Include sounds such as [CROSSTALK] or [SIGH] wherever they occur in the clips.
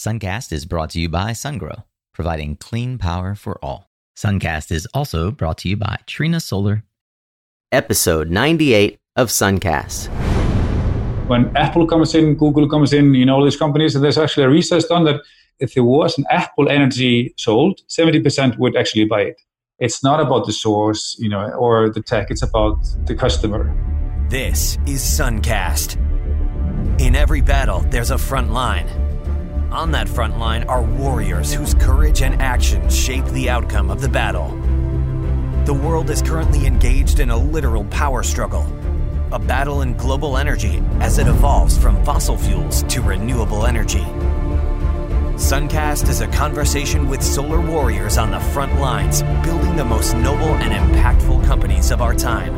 Suncast is brought to you by SunGrow, providing clean power for all. Suncast is also brought to you by Trina Solar. Episode 98 of Suncast. When Apple comes in, Google comes in, you know, all these companies, and there's actually a research done that if there was an Apple energy sold, 70% would actually buy it. It's not about the source, you know, or the tech, it's about the customer. This is Suncast. In every battle, there's a front line. On that front line are warriors whose courage and actions shape the outcome of the battle. The world is currently engaged in a literal power struggle, a battle in global energy as it evolves from fossil fuels to renewable energy. Suncast is a conversation with solar warriors on the front lines, building the most noble and impactful companies of our time.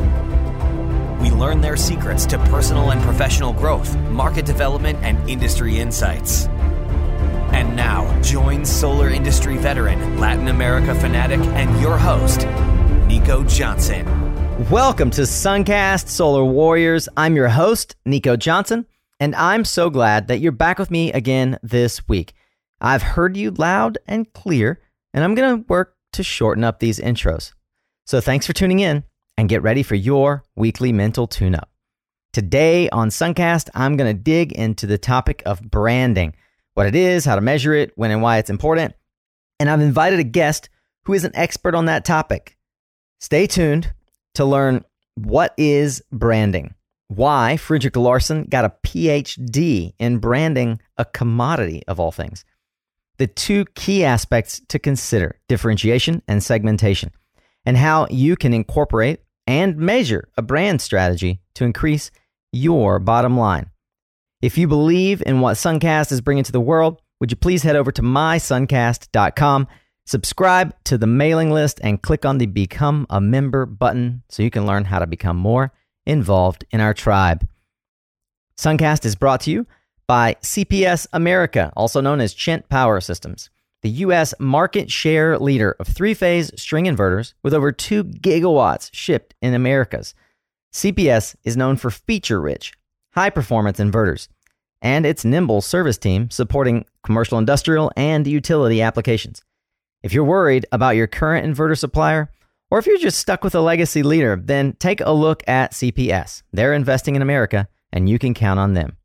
We learn their secrets to personal and professional growth, market development, and industry insights. And now, join solar industry veteran, Latin America fanatic, and your host, Nico Johnson. Welcome to Suncast Solar Warriors. I'm your host, Nico Johnson, and I'm so glad that you're back with me again this week. I've heard you loud and clear, and I'm going to work to shorten up these intros. So thanks for tuning in and get ready for your weekly mental tune up. Today on Suncast, I'm going to dig into the topic of branding what it is, how to measure it, when and why it's important. And I've invited a guest who is an expert on that topic. Stay tuned to learn what is branding, why Fredrik Larsen got a PhD in branding a commodity of all things, the two key aspects to consider differentiation and segmentation, and how you can incorporate and measure a brand strategy to increase your bottom line. If you believe in what Suncast is bringing to the world, would you please head over to mysuncast.com, subscribe to the mailing list, and click on the Become a Member button so you can learn how to become more involved in our tribe. Suncast is brought to you by CPS America, also known as Chint Power Systems, the U.S. market share leader of three phase string inverters with over 2 gigawatts shipped in Americas. CPS is known for feature rich, high performance inverters, and its nimble service team supporting commercial, industrial, and utility applications. If you're worried about your current inverter supplier, or if you're just stuck with a legacy leader, then take a look at CPS. They're investing in America, and you can count on them.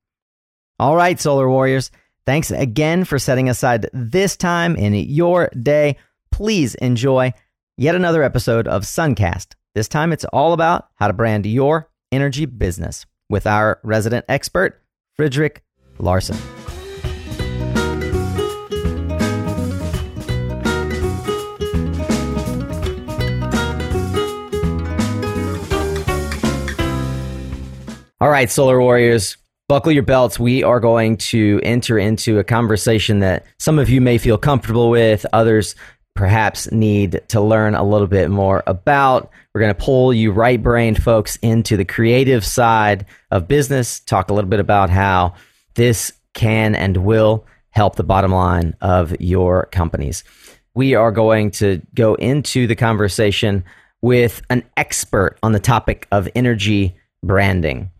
All right, Solar Warriors, thanks again for setting aside this time in your day. Please enjoy yet another episode of Suncast. This time it's all about how to brand your energy business with our resident expert, Frederick Larsen. All right, Solar Warriors, buckle your belts. We are going to enter into a conversation that some of you may feel comfortable with, others perhaps need to learn a little bit more about. We're going to pull you right brained folks into the creative side of business, talk a little bit about how this can and will help the bottom line of your companies. We are going to go into the conversation with an expert on the topic of energy branding.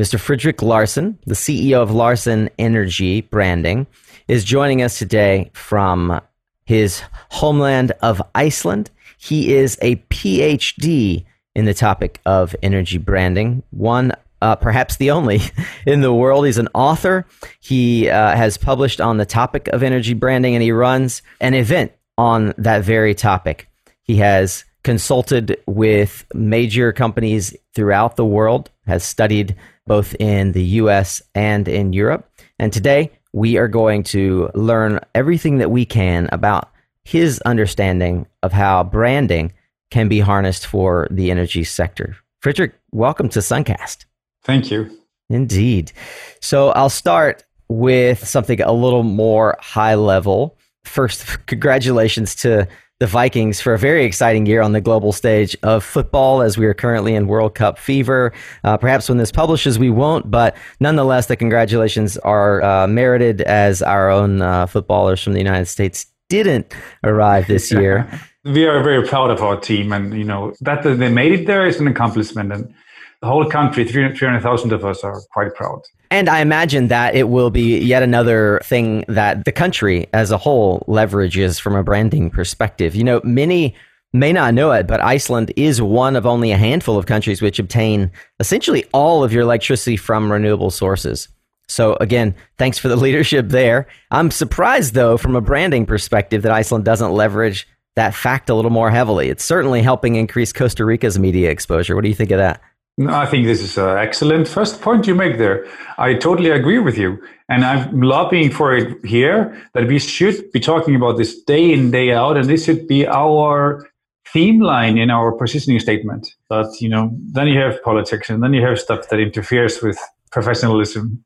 Mr. Fredrik Larsen, the CEO of Larsen Energy Branding, is joining us today from his homeland of Iceland. He is a PhD in the topic of energy branding, one uh, perhaps the only [LAUGHS] in the world. He's an author. He uh, has published on the topic of energy branding and he runs an event on that very topic. He has consulted with major companies throughout the world, has studied both in the US and in Europe. And today we are going to learn everything that we can about his understanding of how branding can be harnessed for the energy sector. Fredrik, welcome to Suncast. Thank you. Indeed. So I'll start with something a little more high level. First, [LAUGHS] congratulations to the Vikings for a very exciting year on the global stage of football as we are currently in World Cup fever. Uh, perhaps when this publishes, we won't, but nonetheless, the congratulations are uh, merited as our own uh, footballers from the United States didn't arrive this year. [LAUGHS] we are very proud of our team, and you know that they made it there is an accomplishment, and the whole country, 300,000 of us, are quite proud. And I imagine that it will be yet another thing that the country as a whole leverages from a branding perspective. You know, many may not know it, but Iceland is one of only a handful of countries which obtain essentially all of your electricity from renewable sources. So again, thanks for the [LAUGHS] leadership there. I'm surprised though, from a branding perspective, that Iceland doesn't leverage that fact a little more heavily. It's certainly helping increase Costa Rica's media exposure. What do you think of that? I think this is an excellent first point you make there. I totally agree with you. And I'm lobbying for it here that we should be talking about this day in, day out, and this should be our theme line in our positioning statement. But, you know, then you have politics and then you have stuff that interferes with professionalism.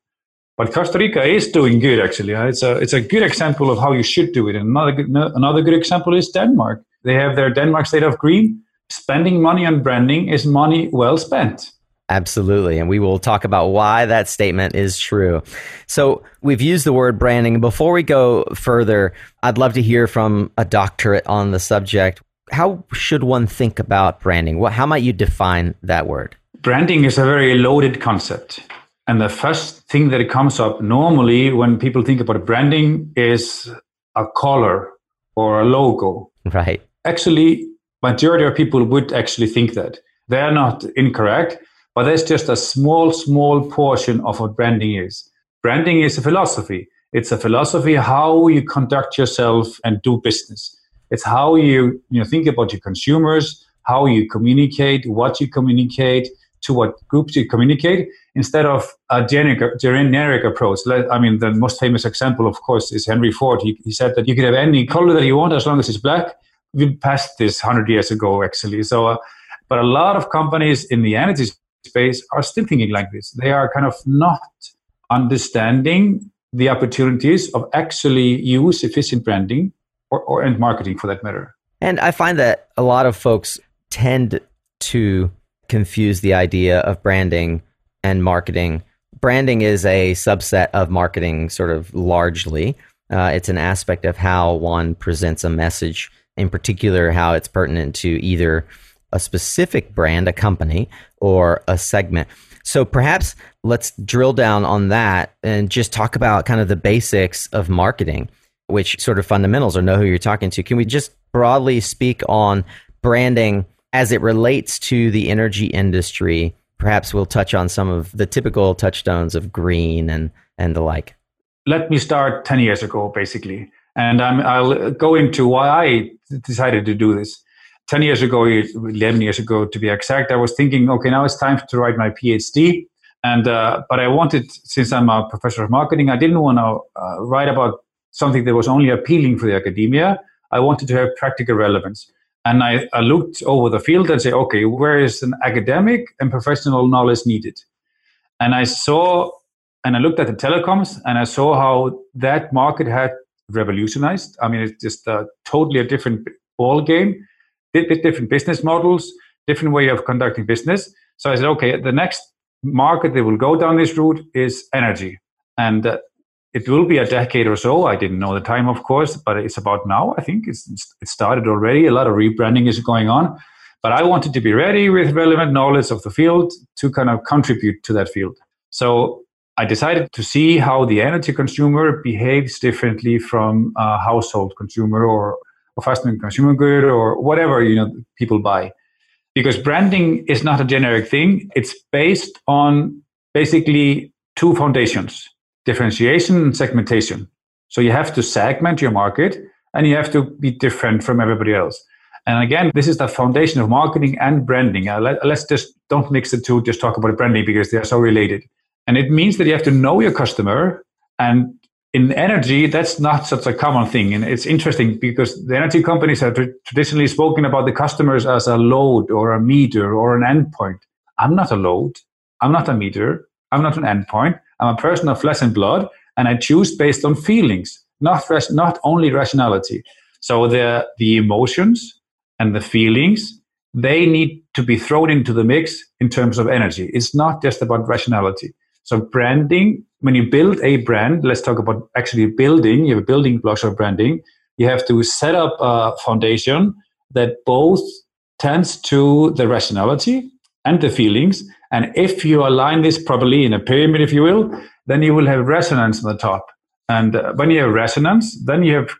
But Costa Rica is doing good, actually. Uh, it's a, it's a good example of how you should do it. And another good, another good example is Denmark. They have their Denmark State of Green spending money on branding is money well spent. Absolutely. And we will talk about why that statement is true. So, we've used the word branding. Before we go further, I'd love to hear from a doctorate on the subject. How should one think about branding? What, how might you define that word? Branding is a very loaded concept. And the first thing that comes up normally when people think about branding is a color or a logo. Right. Actually, majority of people would actually think that. They are not incorrect, but that's just a small, small portion of what branding is. Branding is a philosophy. It's a philosophy how you conduct yourself and do business. It's how you, you know, think about your consumers, how you communicate, what you communicate, to what groups you communicate, instead of a generic, generic approach. I mean, the most famous example, of course, is Henry Ford. He, he said that you could have any color that you want as long as it's black we passed this 100 years ago actually. So uh, but a lot of companies in the energy space are still thinking like this. They are kind of not understanding the opportunities of actually use efficient branding or, or and marketing for that matter. And i find that a lot of folks tend to confuse the idea of branding and marketing. Branding is a subset of marketing sort of largely. Uh, it's an aspect of how one presents a message in particular how it's pertinent to either a specific brand, a company, or a segment. So perhaps let's drill down on that and just talk about kind of the basics of marketing, which sort of fundamentals or know who you're talking to. Can we just broadly speak on branding as it relates to the energy industry? Perhaps we'll touch on some of the typical touchstones of green and, and the like. Let me start 10 years ago, basically. And i will go into why I decided to do this. 10 years ago, 11 years ago to be exact, I was thinking, okay, now it's time to write my PhD. And, uh, but I wanted, since I'm a professor of marketing, I didn't want to uh, write about something that was only appealing for the academia. I wanted to have practical relevance. And I, I looked over the field and say, okay, where is an academic and professional knowledge needed? And I saw, and I looked at the telecoms and I saw how that market had revolutionized. I mean, it's just a totally a different ball game, different business models, different way of conducting business. So I said, okay, the next market that will go down this route is energy, and uh, it will be a decade or so. I didn't know the time, of course, but it's about now. I think it's, it started already. A lot of rebranding is going on, but I wanted to be ready with relevant knowledge of the field to kind of contribute to that field. So I decided to see how the energy consumer behaves differently from a household consumer or a fast moving consumer good or whatever you know people buy. Because branding is not a generic thing. It's based on basically two foundations differentiation and segmentation. So you have to segment your market and you have to be different from everybody else. And again, this is the foundation of marketing and branding. Uh, let, us just don't mix the two, just talk about branding because they are so related. And it means that you have to know your customer. And in energy, that's not such a common thing. And it's interesting because the energy companies have traditionally spoken about the customers as a load or a meter or an endpoint. I'm not a load. I'm not a meter. I'm not an endpoint. I'm a person of flesh and blood, and I choose based on feelings, not fresh, not only rationality. So the the emotions and the feelings they need to be thrown into the mix in terms of energy. It's not just about rationality. So branding, when you build a brand, let's talk about actually building, you have building blocks of branding. You have to set up a foundation that both tends to the rationality and the feelings And if you align this properly in a pyramid, if you will, then you will have resonance on the top. And uh, when you have resonance, then you have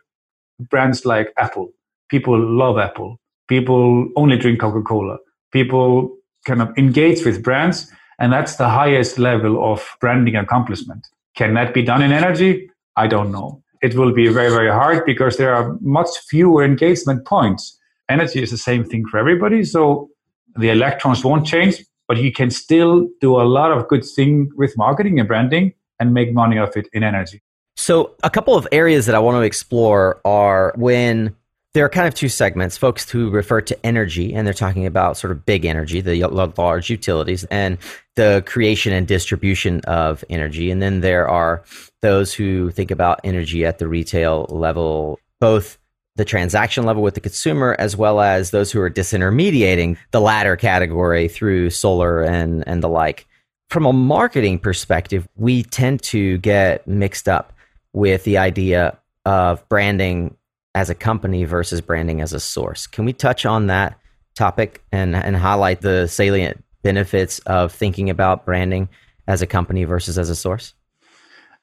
brands like Apple. People love Apple. People only drink Coca Cola. People kind of engage with brands. And that's the highest level of branding accomplishment. Can that be done in energy? I don't know. It will be very, very hard because there are much fewer engagement points. Energy is the same thing for everybody. So the electrons won't change, but you can still do a lot of good thing with marketing and branding and make money of it in energy. So, a couple of areas that I want to explore are when there are kind of two segments folks who refer to energy and they're talking about sort of big energy the large utilities and the creation and distribution of energy. And then there are those who think about energy at the retail level both the transaction level with the consumer as well as those who are disintermediating the latter category through solar and and the like. From a marketing perspective we tend to get mixed up with the idea of branding as a company versus branding as a source. Can we touch on that topic and, and highlight the salient benefits of thinking about branding as a company versus as a source?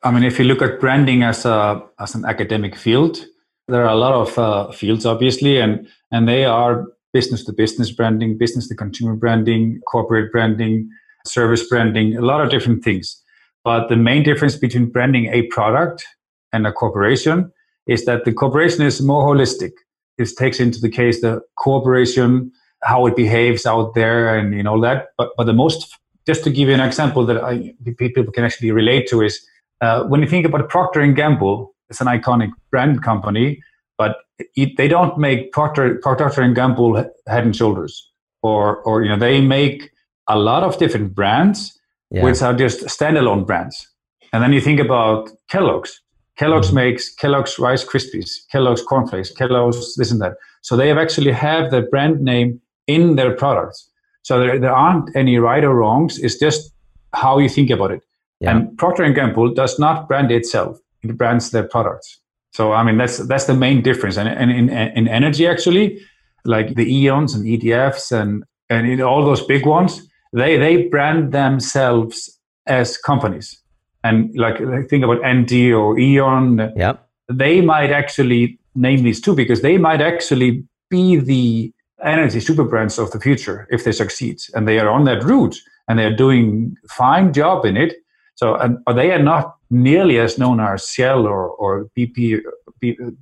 I mean, if you look at branding as a as an academic field, there are a lot of uh, fields, obviously, and and they are business to business branding, business to consumer branding, corporate branding, service branding, a lot of different things. But the main difference between branding a product and a corporation is that the corporation is more holistic. It takes into the case the corporation, how it behaves out there, and you know that. But but the most, just to give you an example that I, people can actually relate to is uh, when you think about Procter and Gamble. It's an iconic brand company, but it, they don't make Procter Procter and Gamble Head and Shoulders, or or you know they make a lot of different brands, yeah. which are just standalone brands. And then you think about Kellogg's. Kellogg's makes Kellogg's Rice Krispies, Kellogg's Cornflakes, Kellogg's this and that. So they have actually have the brand name in their products. So there, there aren't any right or wrongs. It's just how you think about it. Yeah. And Procter and Gamble does not brand itself; it brands their products. So I mean that's that's the main difference. And, and in, in energy, actually, like the Eons and EDFs and and in all those big ones, they they brand themselves as companies and like think about ND or Eon. Yep. They might actually name these two because they might actually be the energy super brands of the future if they succeed and they are on that route and they are doing fine job in it. So, and, but they are not nearly as known as Shell or, or BP,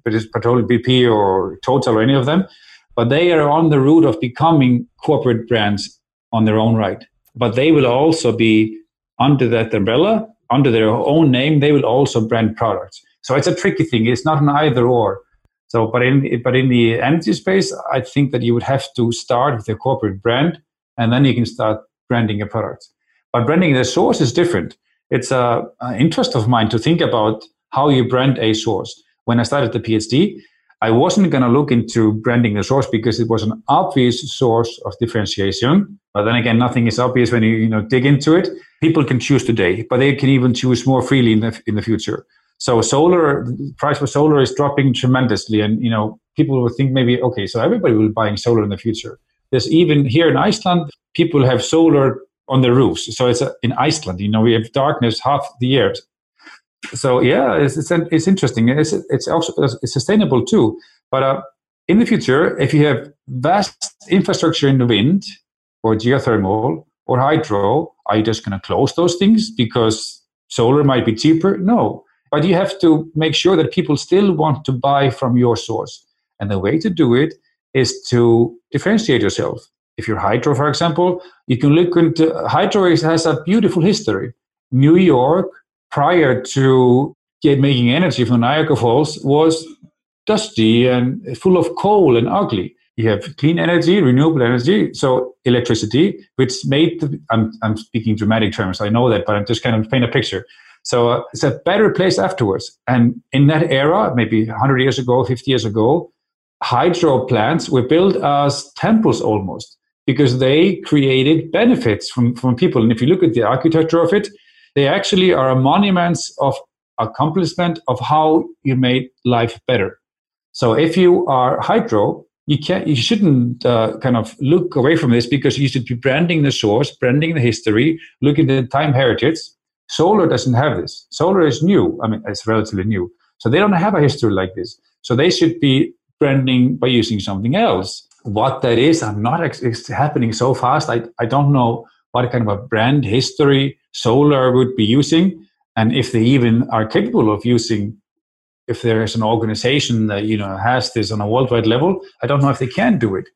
British Petroleum BP or Total or any of them, but they are on the route of becoming corporate brands on their own right. But they will also be under that umbrella under their own name, they will also brand products. So it's a tricky thing. It's not an either or. So, but in but in the energy space, I think that you would have to start with a corporate brand, and then you can start branding a product. But branding the source is different. It's a, an interest of mine to think about how you brand a source. When I started the PhD, I wasn't going to look into branding the source because it was an obvious source of differentiation. But then again, nothing is obvious when you you know dig into it. People can choose today, but they can even choose more freely in the in the future. So solar price for solar is dropping tremendously, and you know people will think maybe okay, so everybody will be buying solar in the future. There's even here in Iceland, people have solar on their roofs. So it's a, in Iceland, you know, we have darkness half the year so yeah, it's it's, it's interesting. It's it's also it's sustainable too. But uh, in the future, if you have vast infrastructure in the wind or geothermal or hydro, are you just going to close those things because solar might be cheaper? No, but you have to make sure that people still want to buy from your source. And the way to do it is to differentiate yourself. If you're hydro, for example, you can look into hydro has a beautiful history. New York prior to making energy from Niagara Falls was dusty and full of coal and ugly. You have clean energy, renewable energy, so electricity, which made the, I'm, I'm speaking dramatic terms, I know that, but I'm just kind of paint a picture. So uh, it's a better place afterwards. And in that era, maybe 100 years ago, 50 years ago, hydro plants were built as temples almost because they created benefits from, from people. And if you look at the architecture of it, they actually are monuments of accomplishment of how you made life better. So if you are hydro, you can't, you shouldn't uh, kind of look away from this because you should be branding the source, branding the history, looking at the time heritage. Solar doesn't have this. Solar is new. I mean, it's relatively new. So they don't have a history like this. So they should be branding by using something else. What that is, I'm not, it's happening so fast. I, I don't know what kind of a brand history Solar would be using and if they even are capable of using if there is an organization that you know has this on a worldwide level i don't know if they can do it.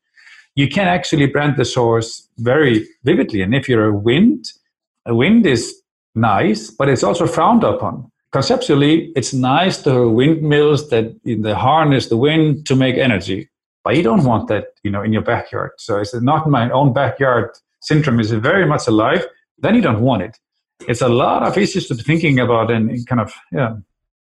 You can actually brand the source very vividly and if you're a wind a wind is nice but it's also frowned upon. Conceptually it's nice to have windmills that in the harness the wind to make energy but you don't want that you know in your backyard. So it's not my own backyard syndrome is very much alive then you don't want it. It's a lot of issues to be thinking about and kind of yeah.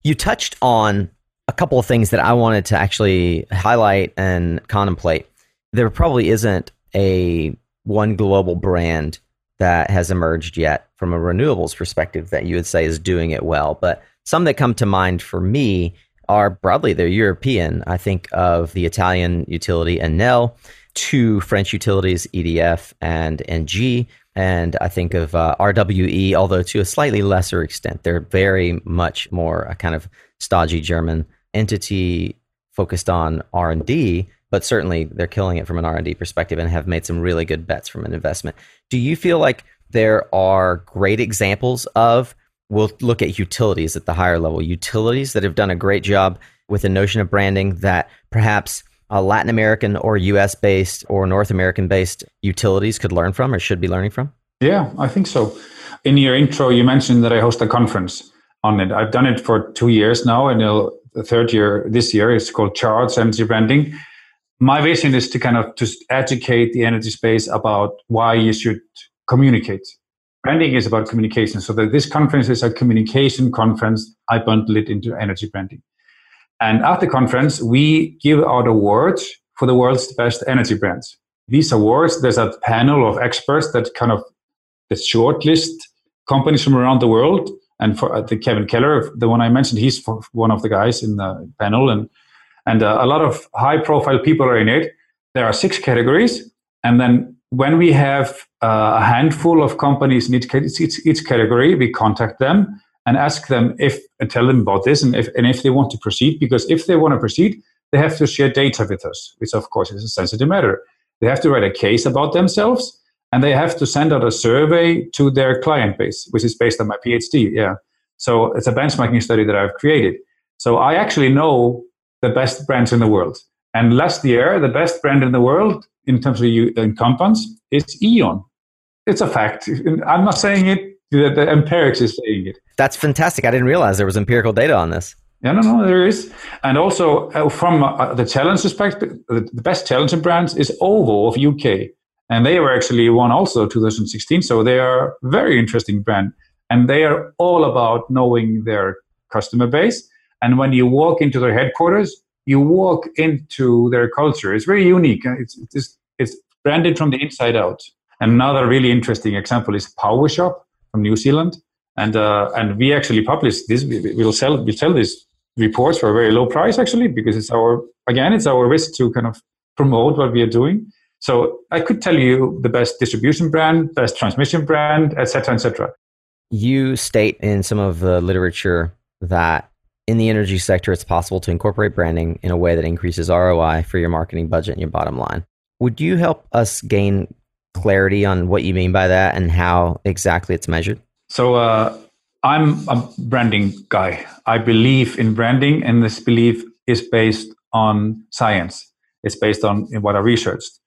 You touched on a couple of things that i wanted to actually highlight and contemplate. There probably isn't a one global brand that has emerged yet from a renewables perspective that you would say is doing it well but some that come to mind for me are broadly they're european. I think of the italian utility enel two french utilities edf and engie and I think of uh, RWE, although to a slightly lesser extent. They're very much more a kind of stodgy German entity focused on R and D, but certainly they're killing it from an R and D perspective and have made some really good bets from an investment. Do you feel like there are great examples of? We'll look at utilities at the higher level, utilities that have done a great job with the notion of branding that perhaps uh, Latin American or US based or North American based utilities could learn from or should be learning from? Yeah, I think so. In your intro, you mentioned that I host a conference on it. I've done it for two years now, and the third year this year is called Charge Energy Branding. My vision is to kind of just educate the energy space about why you should communicate. Branding is about communication. So that this conference is a communication conference. I bundle it into energy branding. And at the conference, we give out awards for the world's best energy brands. These awards, there's a panel of experts that kind of that shortlist companies from around the world. And for uh, the Kevin Keller, the one I mentioned, he's one of the guys in the panel, and and uh, a lot of high-profile people are in it. There are six categories, and then when we have uh, a handful of companies in each, each, each category, we contact them and ask them if and tell them about this and if and if they want to proceed because if they want to proceed they have to share data with us which of course is a sensitive matter. They have to write a case about themselves and they have to send out a survey to their client base which is based on my phd yeah. So it's a benchmarking study that i've created. So i actually know the best brands in the world. And last year the best brand in the world in terms of compounds is eon it's a fact. I'm not saying it the, the empirics is saying it. That's fantastic. I didn't realize there was empirical data on this. Yeah, no, no, there is. And also uh, from uh, the challenge perspective, the, best challenging brands is OVO of UK. And they were actually won also 2016. So they are very interesting brand. And they are all about knowing their customer base. And when you walk into their headquarters, you walk into their culture. It's very unique. It's, it's, it's branded from the inside out. Another really interesting example is PowerShop from New Zealand, and uh, and we actually publish this. We, will sell we sell these reports for a very low price actually because it's our again it's our risk to kind of promote what we are doing. So I could tell you the best distribution brand, best transmission brand, etc., etc. You state in some of the literature that in the energy sector, it's possible to incorporate branding in a way that increases ROI for your marketing budget and your bottom line. Would you help us gain clarity on what you mean by that and how exactly it's measured? So, uh, I'm a branding guy. I believe in branding, and this belief is based on science. It's based on what I researched.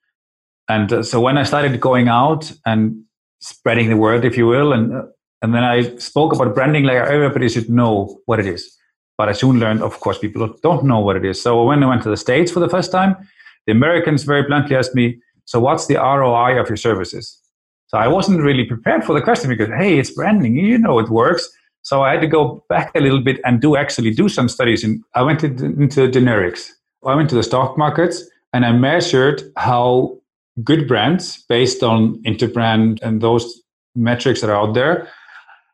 And uh, so, when I started going out and spreading the word, if you will, and uh, and then I spoke about branding like everybody should know what it is. But I soon learned, of course, people don't know what it is. So when I went to the States for the first time, the Americans very bluntly asked me, so what's the ROI of your services? So I wasn't really prepared for the question because, hey, it's branding, you know it works. So I had to go back a little bit and do actually do some studies. And I went into, generics. I went to the stock markets and I measured how good brands based on interbrand and those metrics that are out there,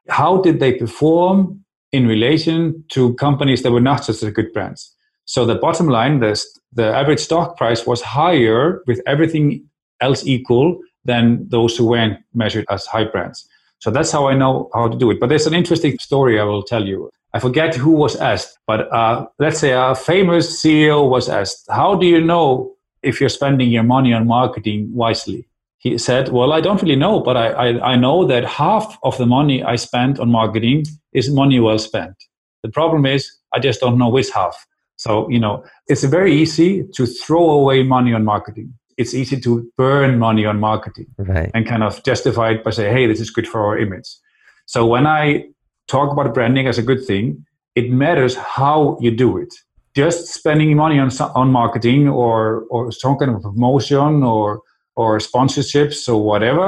how did they perform in relation to companies that were not such good brands? So the bottom line, the, the average stock price was higher with everything else equal than those who weren't measured as high brands. So that's how I know how to do it. But there's an interesting story I will tell you. I forget who was asked, but uh, let's say a famous CEO was asked, How do you know if you're spending your money on marketing wisely? He said, Well, I don't really know, but I, I, I know that half of the money I spent on marketing is money well spent. The problem is, I just don't know which half. So, you know, it's very easy to throw away money on marketing it's easy to burn money on marketing right. and kind of justify it by saying, hey, this is good for our image. So when I talk about branding as a good thing, it matters how you do it. Just spending money on on marketing or or some kind of promotion or or sponsorships or whatever,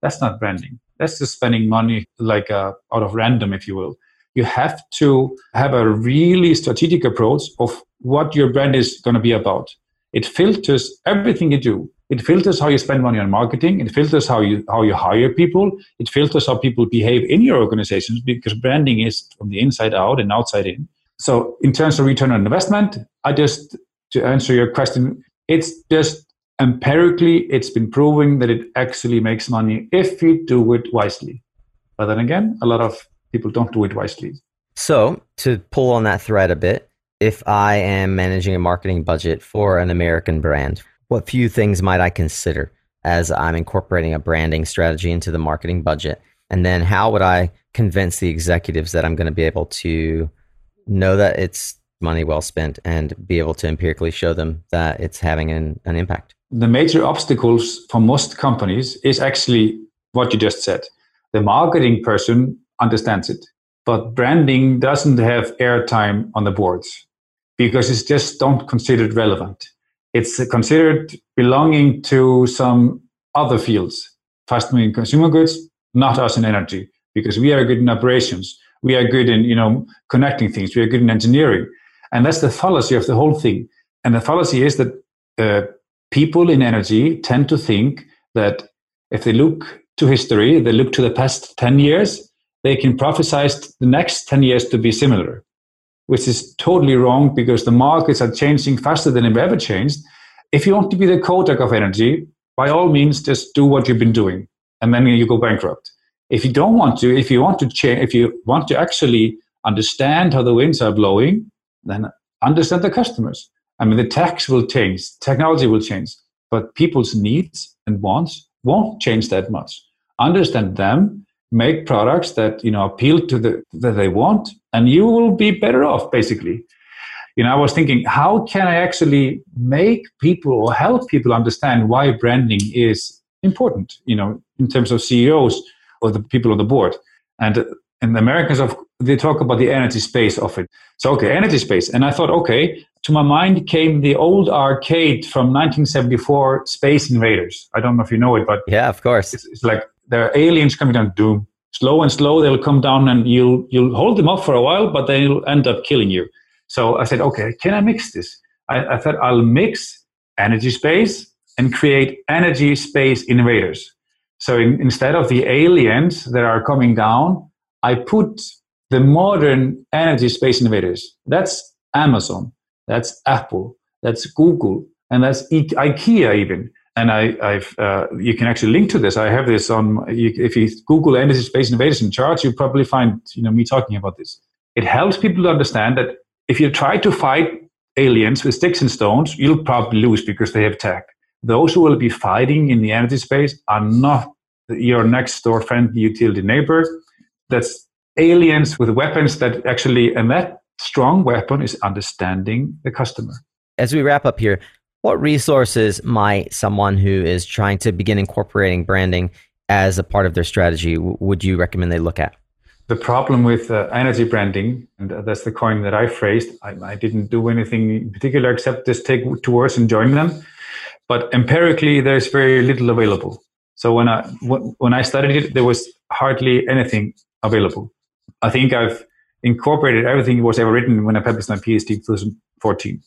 that's not branding. That's just spending money like uh, out of random, if you will. You have to have a really strategic approach of what your brand is going to be about. It filters everything you do. It filters how you spend money on marketing. It filters how you how you hire people. It filters how people behave in your organizations because branding is from the inside out and outside in. So in terms of return on investment, I just to answer your question, it's just empirically it's been proven that it actually makes money if you do it wisely. But then again, a lot of people don't do it wisely. So to pull on that thread a bit, if I am managing a marketing budget for an American brand, what few things might I consider as I'm incorporating a branding strategy into the marketing budget? And then how would I convince the executives that I'm going to be able to know that it's money well spent and be able to empirically show them that it's having an, an impact? The major obstacles for most companies is actually what you just said. The marketing person understands it, but branding doesn't have airtime on the boards because it's just don't consider it relevant. It's considered belonging to some other fields, fast moving consumer goods, not us in energy, because we are good in operations. We are good in, you know, connecting things. We are good in engineering. And that's the fallacy of the whole thing. And the fallacy is that uh, people in energy tend to think that if they look to history, they look to the past 10 years, they can prophesize the next 10 years to be similar which is totally wrong because the markets are changing faster than they've ever changed. If you want to be the Kodak of energy, by all means, just do what you've been doing, and then you go bankrupt. If you don't want to, if you want to change, if you want to actually understand how the winds are blowing, then understand the customers. I mean, the tax will change, technology will change, but people's needs and wants won't change that much. Understand them make products that you know appeal to the that they want and you will be better off basically. You know i was thinking how can i actually make people or help people understand why branding is important you know in terms of ceos or the people on the board? And and the americans of they talk about the energy space of it. So okay energy space. And i thought okay to my mind came the old arcade from 1974 space invaders. I don't know if you know it but yeah of course. it's, it's like there are aliens coming down. Doom, slow and slow. They'll come down, and you'll you'll hold them up for a while, but they'll end up killing you. So I said, okay, can I mix this? I, I thought I'll mix energy space and create energy space invaders. So in, instead of the aliens that are coming down, I put the modern energy space invaders. That's Amazon, that's Apple, that's Google, and that's IKEA even and I, have uh, you can actually link to this. I have this on. You, if you Google energy space innovation charts, you probably find you know me talking about this. It helps people to understand that if you try to fight aliens with sticks and stones, you'll probably lose because they have tech. Those who will be fighting in the energy space are not your next door friendly utility neighbor. That's aliens with weapons that actually, and that strong weapon is understanding the customer. As we wrap up here, what resources might someone who is trying to begin incorporating branding as a part of their strategy would you recommend they look at? The problem with uh, energy branding, and that's the coin that I phrased, I, I, didn't do anything in particular except just take two words and join them. But empirically, there's very little available. So when I when I studied it, there was hardly anything available. I think I've incorporated everything that was ever written when I published my PhD in 2014.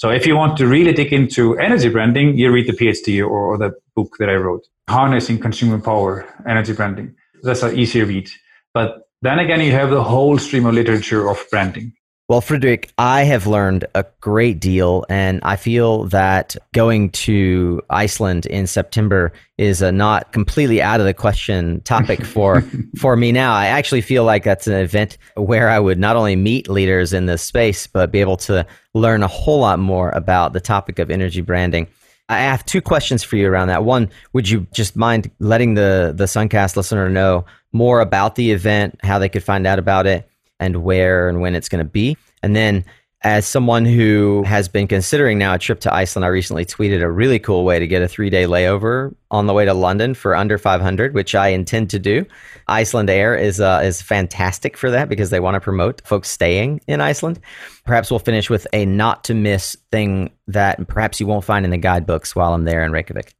So if you want to really dig into energy branding, you read the PhD or, or the book that I wrote, Harnessing Consumer Power, Energy Branding. That's an easier read. But then again, you have the whole stream of literature of branding. Well, Frederick, I have learned a great deal, and I feel that going to Iceland in September is a not completely out of the question topic [LAUGHS] for for me now. I actually feel like that's an event where I would not only meet leaders in this space, but be able to learn a whole lot more about the topic of energy branding. I have two questions for you around that. One, would you just mind letting the the Suncast listener know more about the event, how they could find out about it? And where and when it's going to be. And then, as someone who has been considering now a trip to Iceland, I recently tweeted a really cool way to get a three day layover on the way to London for under 500, which I intend to do. Icelandair is uh, is fantastic for that because they want to promote folks staying in Iceland. Perhaps we'll finish with a not to miss thing that perhaps you won't find in the guidebooks while I'm there in Reykjavik.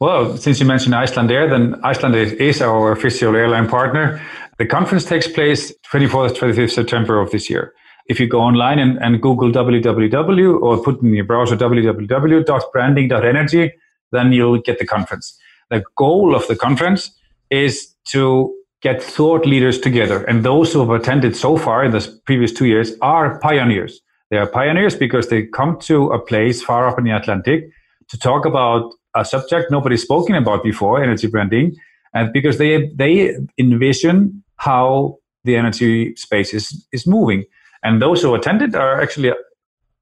Well, since you mentioned Icelandair, then Iceland is our official airline partner. The conference takes place 24th, 25th September of this year. If you go online and, and Google www or put in your browser www.branding.energy, then you'll get the conference. The goal of the conference is to get thought leaders together. And those who have attended so far in the previous two years are pioneers. They are pioneers because they come to a place far up in the Atlantic to talk about a subject nobody's spoken about before, energy branding, and because they they envision how the energy space is, is moving. And those who attended are actually,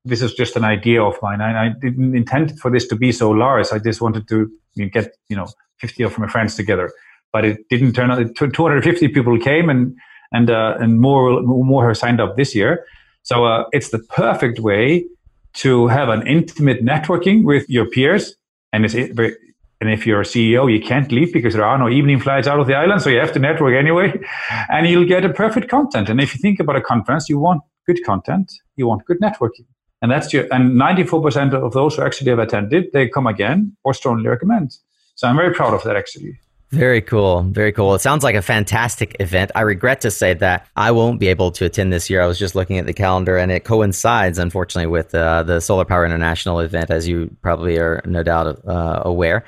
this is just an idea of mine. I, I didn't intend for this to be so large. I just wanted to get, you know, 50 of my friends together. But it didn't turn out, 250 people came and, and, uh, and more, more have signed up this year. So uh, it's the perfect way to have an intimate networking with your peers. And it's very, and if you're a CEO, you can't leave because there are no evening flights out of the island. So you have to network anyway. [LAUGHS] And you'll get a perfect content. And if you think about a conference, you want good content, you want good networking. And that's your, and 94% of those who actually have attended, they come again or strongly recommend. So I'm very proud of that actually. Very cool. Very cool. It sounds like a fantastic event. I regret to say that I won't be able to attend this year. I was just looking at the calendar and it coincides, unfortunately, with uh, the Solar Power International event, as you probably are no doubt uh, aware.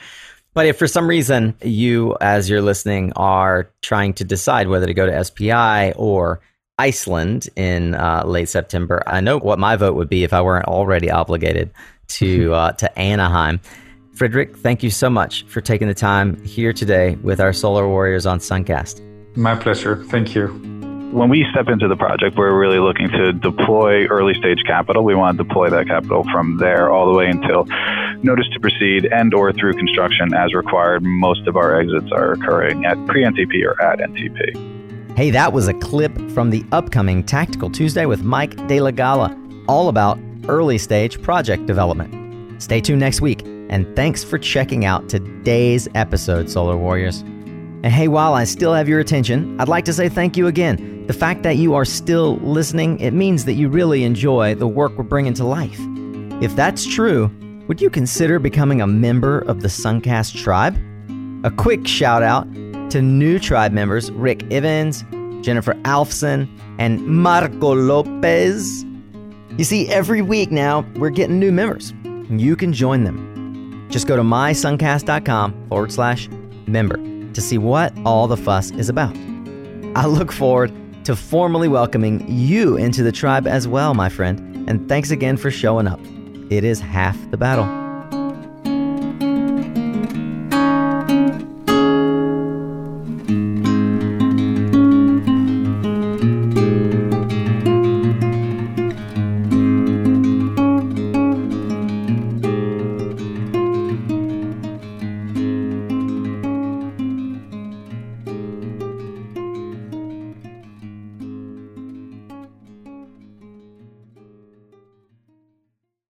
But if for some reason you, as you're listening, are trying to decide whether to go to SPI or Iceland in uh, late September, I know what my vote would be if I weren't already obligated to [LAUGHS] uh, to Anaheim. Fredrik, thank you so much for taking the time here today with our Solar Warriors on Suncast. My pleasure. Thank you when we step into the project, we're really looking to deploy early stage capital. We want to deploy that capital from there all the way until notice to proceed and or through construction as required. Most of our exits are occurring at pre-NTP or at NTP. Hey, that was a clip from the upcoming Tactical Tuesday with Mike De La Gala, all about early stage project development. Stay tuned next week, and thanks for checking out today's episode, Solar Warriors. And hey, while I still have your attention, I'd like to say thank you again. The fact that you are still listening, it means that you really enjoy the work we're bringing to life. If that's true, would you consider becoming a member of the Suncast tribe? A quick shout out to new tribe members Rick Evans, Jennifer Alfson, and Marco Lopez. You see, every week now, we're getting new members. You can join them. Just go to mysuncast.com forward slash member to see what all the fuss is about. I look forward to formally welcoming you into the tribe as well, my friend. And thanks again for showing up. It is half the battle.